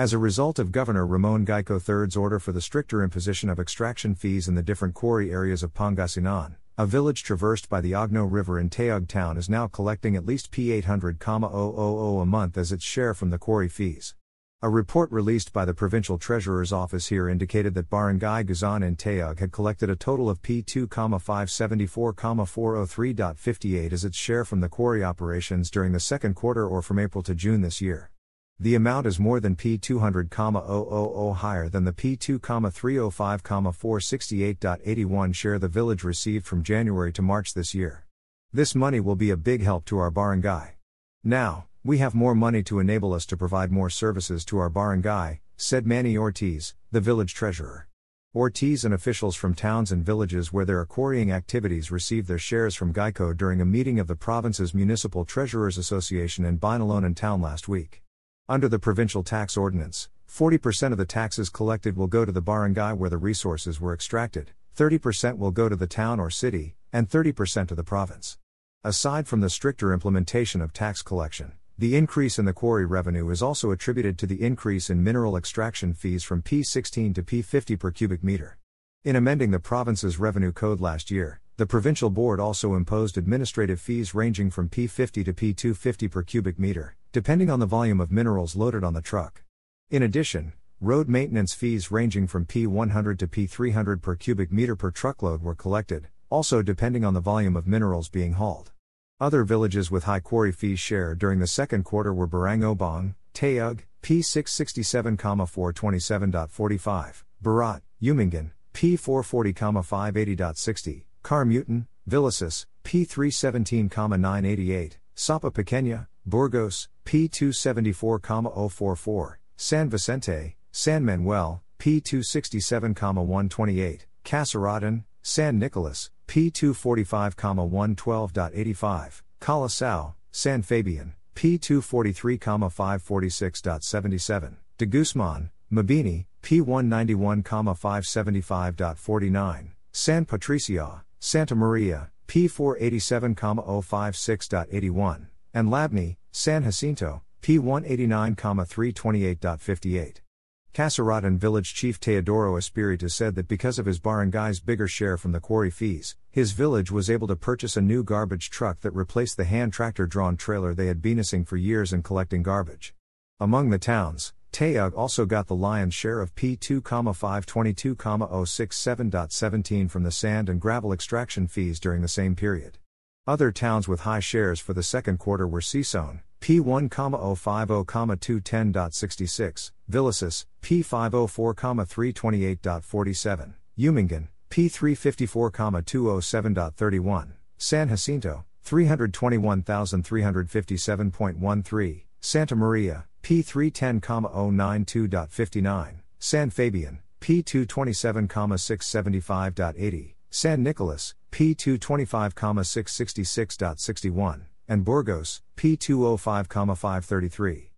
As a result of Governor Ramon Guico III's order for the stricter imposition of extraction fees in the different quarry areas of Pangasinan, a village traversed by the Agno River in Tayug town is now collecting at least P800,000 a month as its share from the quarry fees. A report released by the provincial treasurer's office here indicated that Barangay Guzon in Tayug had collected a total of P2,574,403.58 as its share from the quarry operations during the second quarter or from April to June this year. The amount is more than P200,000 higher than the P2,305,468.81 share the village received from January to March this year. This money will be a big help to our barangay. Now, we have more money to enable us to provide more services to our barangay, said Manny Ortiz, the village treasurer. Ortiz and officials from towns and villages where there are quarrying activities received their shares from Guico during a meeting of the province's Municipal Treasurers Association in Binalonan town last week. Under the provincial tax ordinance, 40% of the taxes collected will go to the barangay where the resources were extracted, 30% will go to the town or city, and 30% to the province. Aside from the stricter implementation of tax collection, the increase in the quarry revenue is also attributed to the increase in mineral extraction fees from P16 to P50 per cubic meter. In amending the province's revenue code last year, the provincial board also imposed administrative fees ranging from P50 to P250 per cubic meter, depending on the volume of minerals loaded on the truck. In addition, road maintenance fees ranging from P100 to P300 per cubic meter per truckload were collected, also depending on the volume of minerals being hauled. Other villages with high quarry fees share during the second quarter were Barangobong, Tayug, P667,427.45, Barat, Umingan, P440,580.60, Caramutan, Villasis, P317,988, Sapa Pequeña, Burgos, P274,044, San Vicente, San Manuel, P267,128, Casaratan, San Nicolas, P245,112.85, Calisao, San Fabian, P243,546.77, De Guzman, Mabini, P191,575.49, San Patricio, Santa Maria, P487,056.81, and Labney, San Jacinto, P189,328.58. Casaratan village chief Teodoro Espiritu said that because of his barangay's bigger share from the quarry fees, his village was able to purchase a new garbage truck that replaced the hand tractor drawn trailer they had been using for years in collecting garbage. Among the towns, Tayug also got the lion's share of P2,522,067.17 from the sand and gravel extraction fees during the same period. Other towns with high shares for the second quarter were Sison, P1,050,210.66, Villasis, P504,328.47, Umingan, P354,207.31, San Jacinto, 321,357.13, Santa Maria, P310,092.59, San Fabian, P227,675.80, San Nicolas, P225,666.61, and Burgos, P205,533.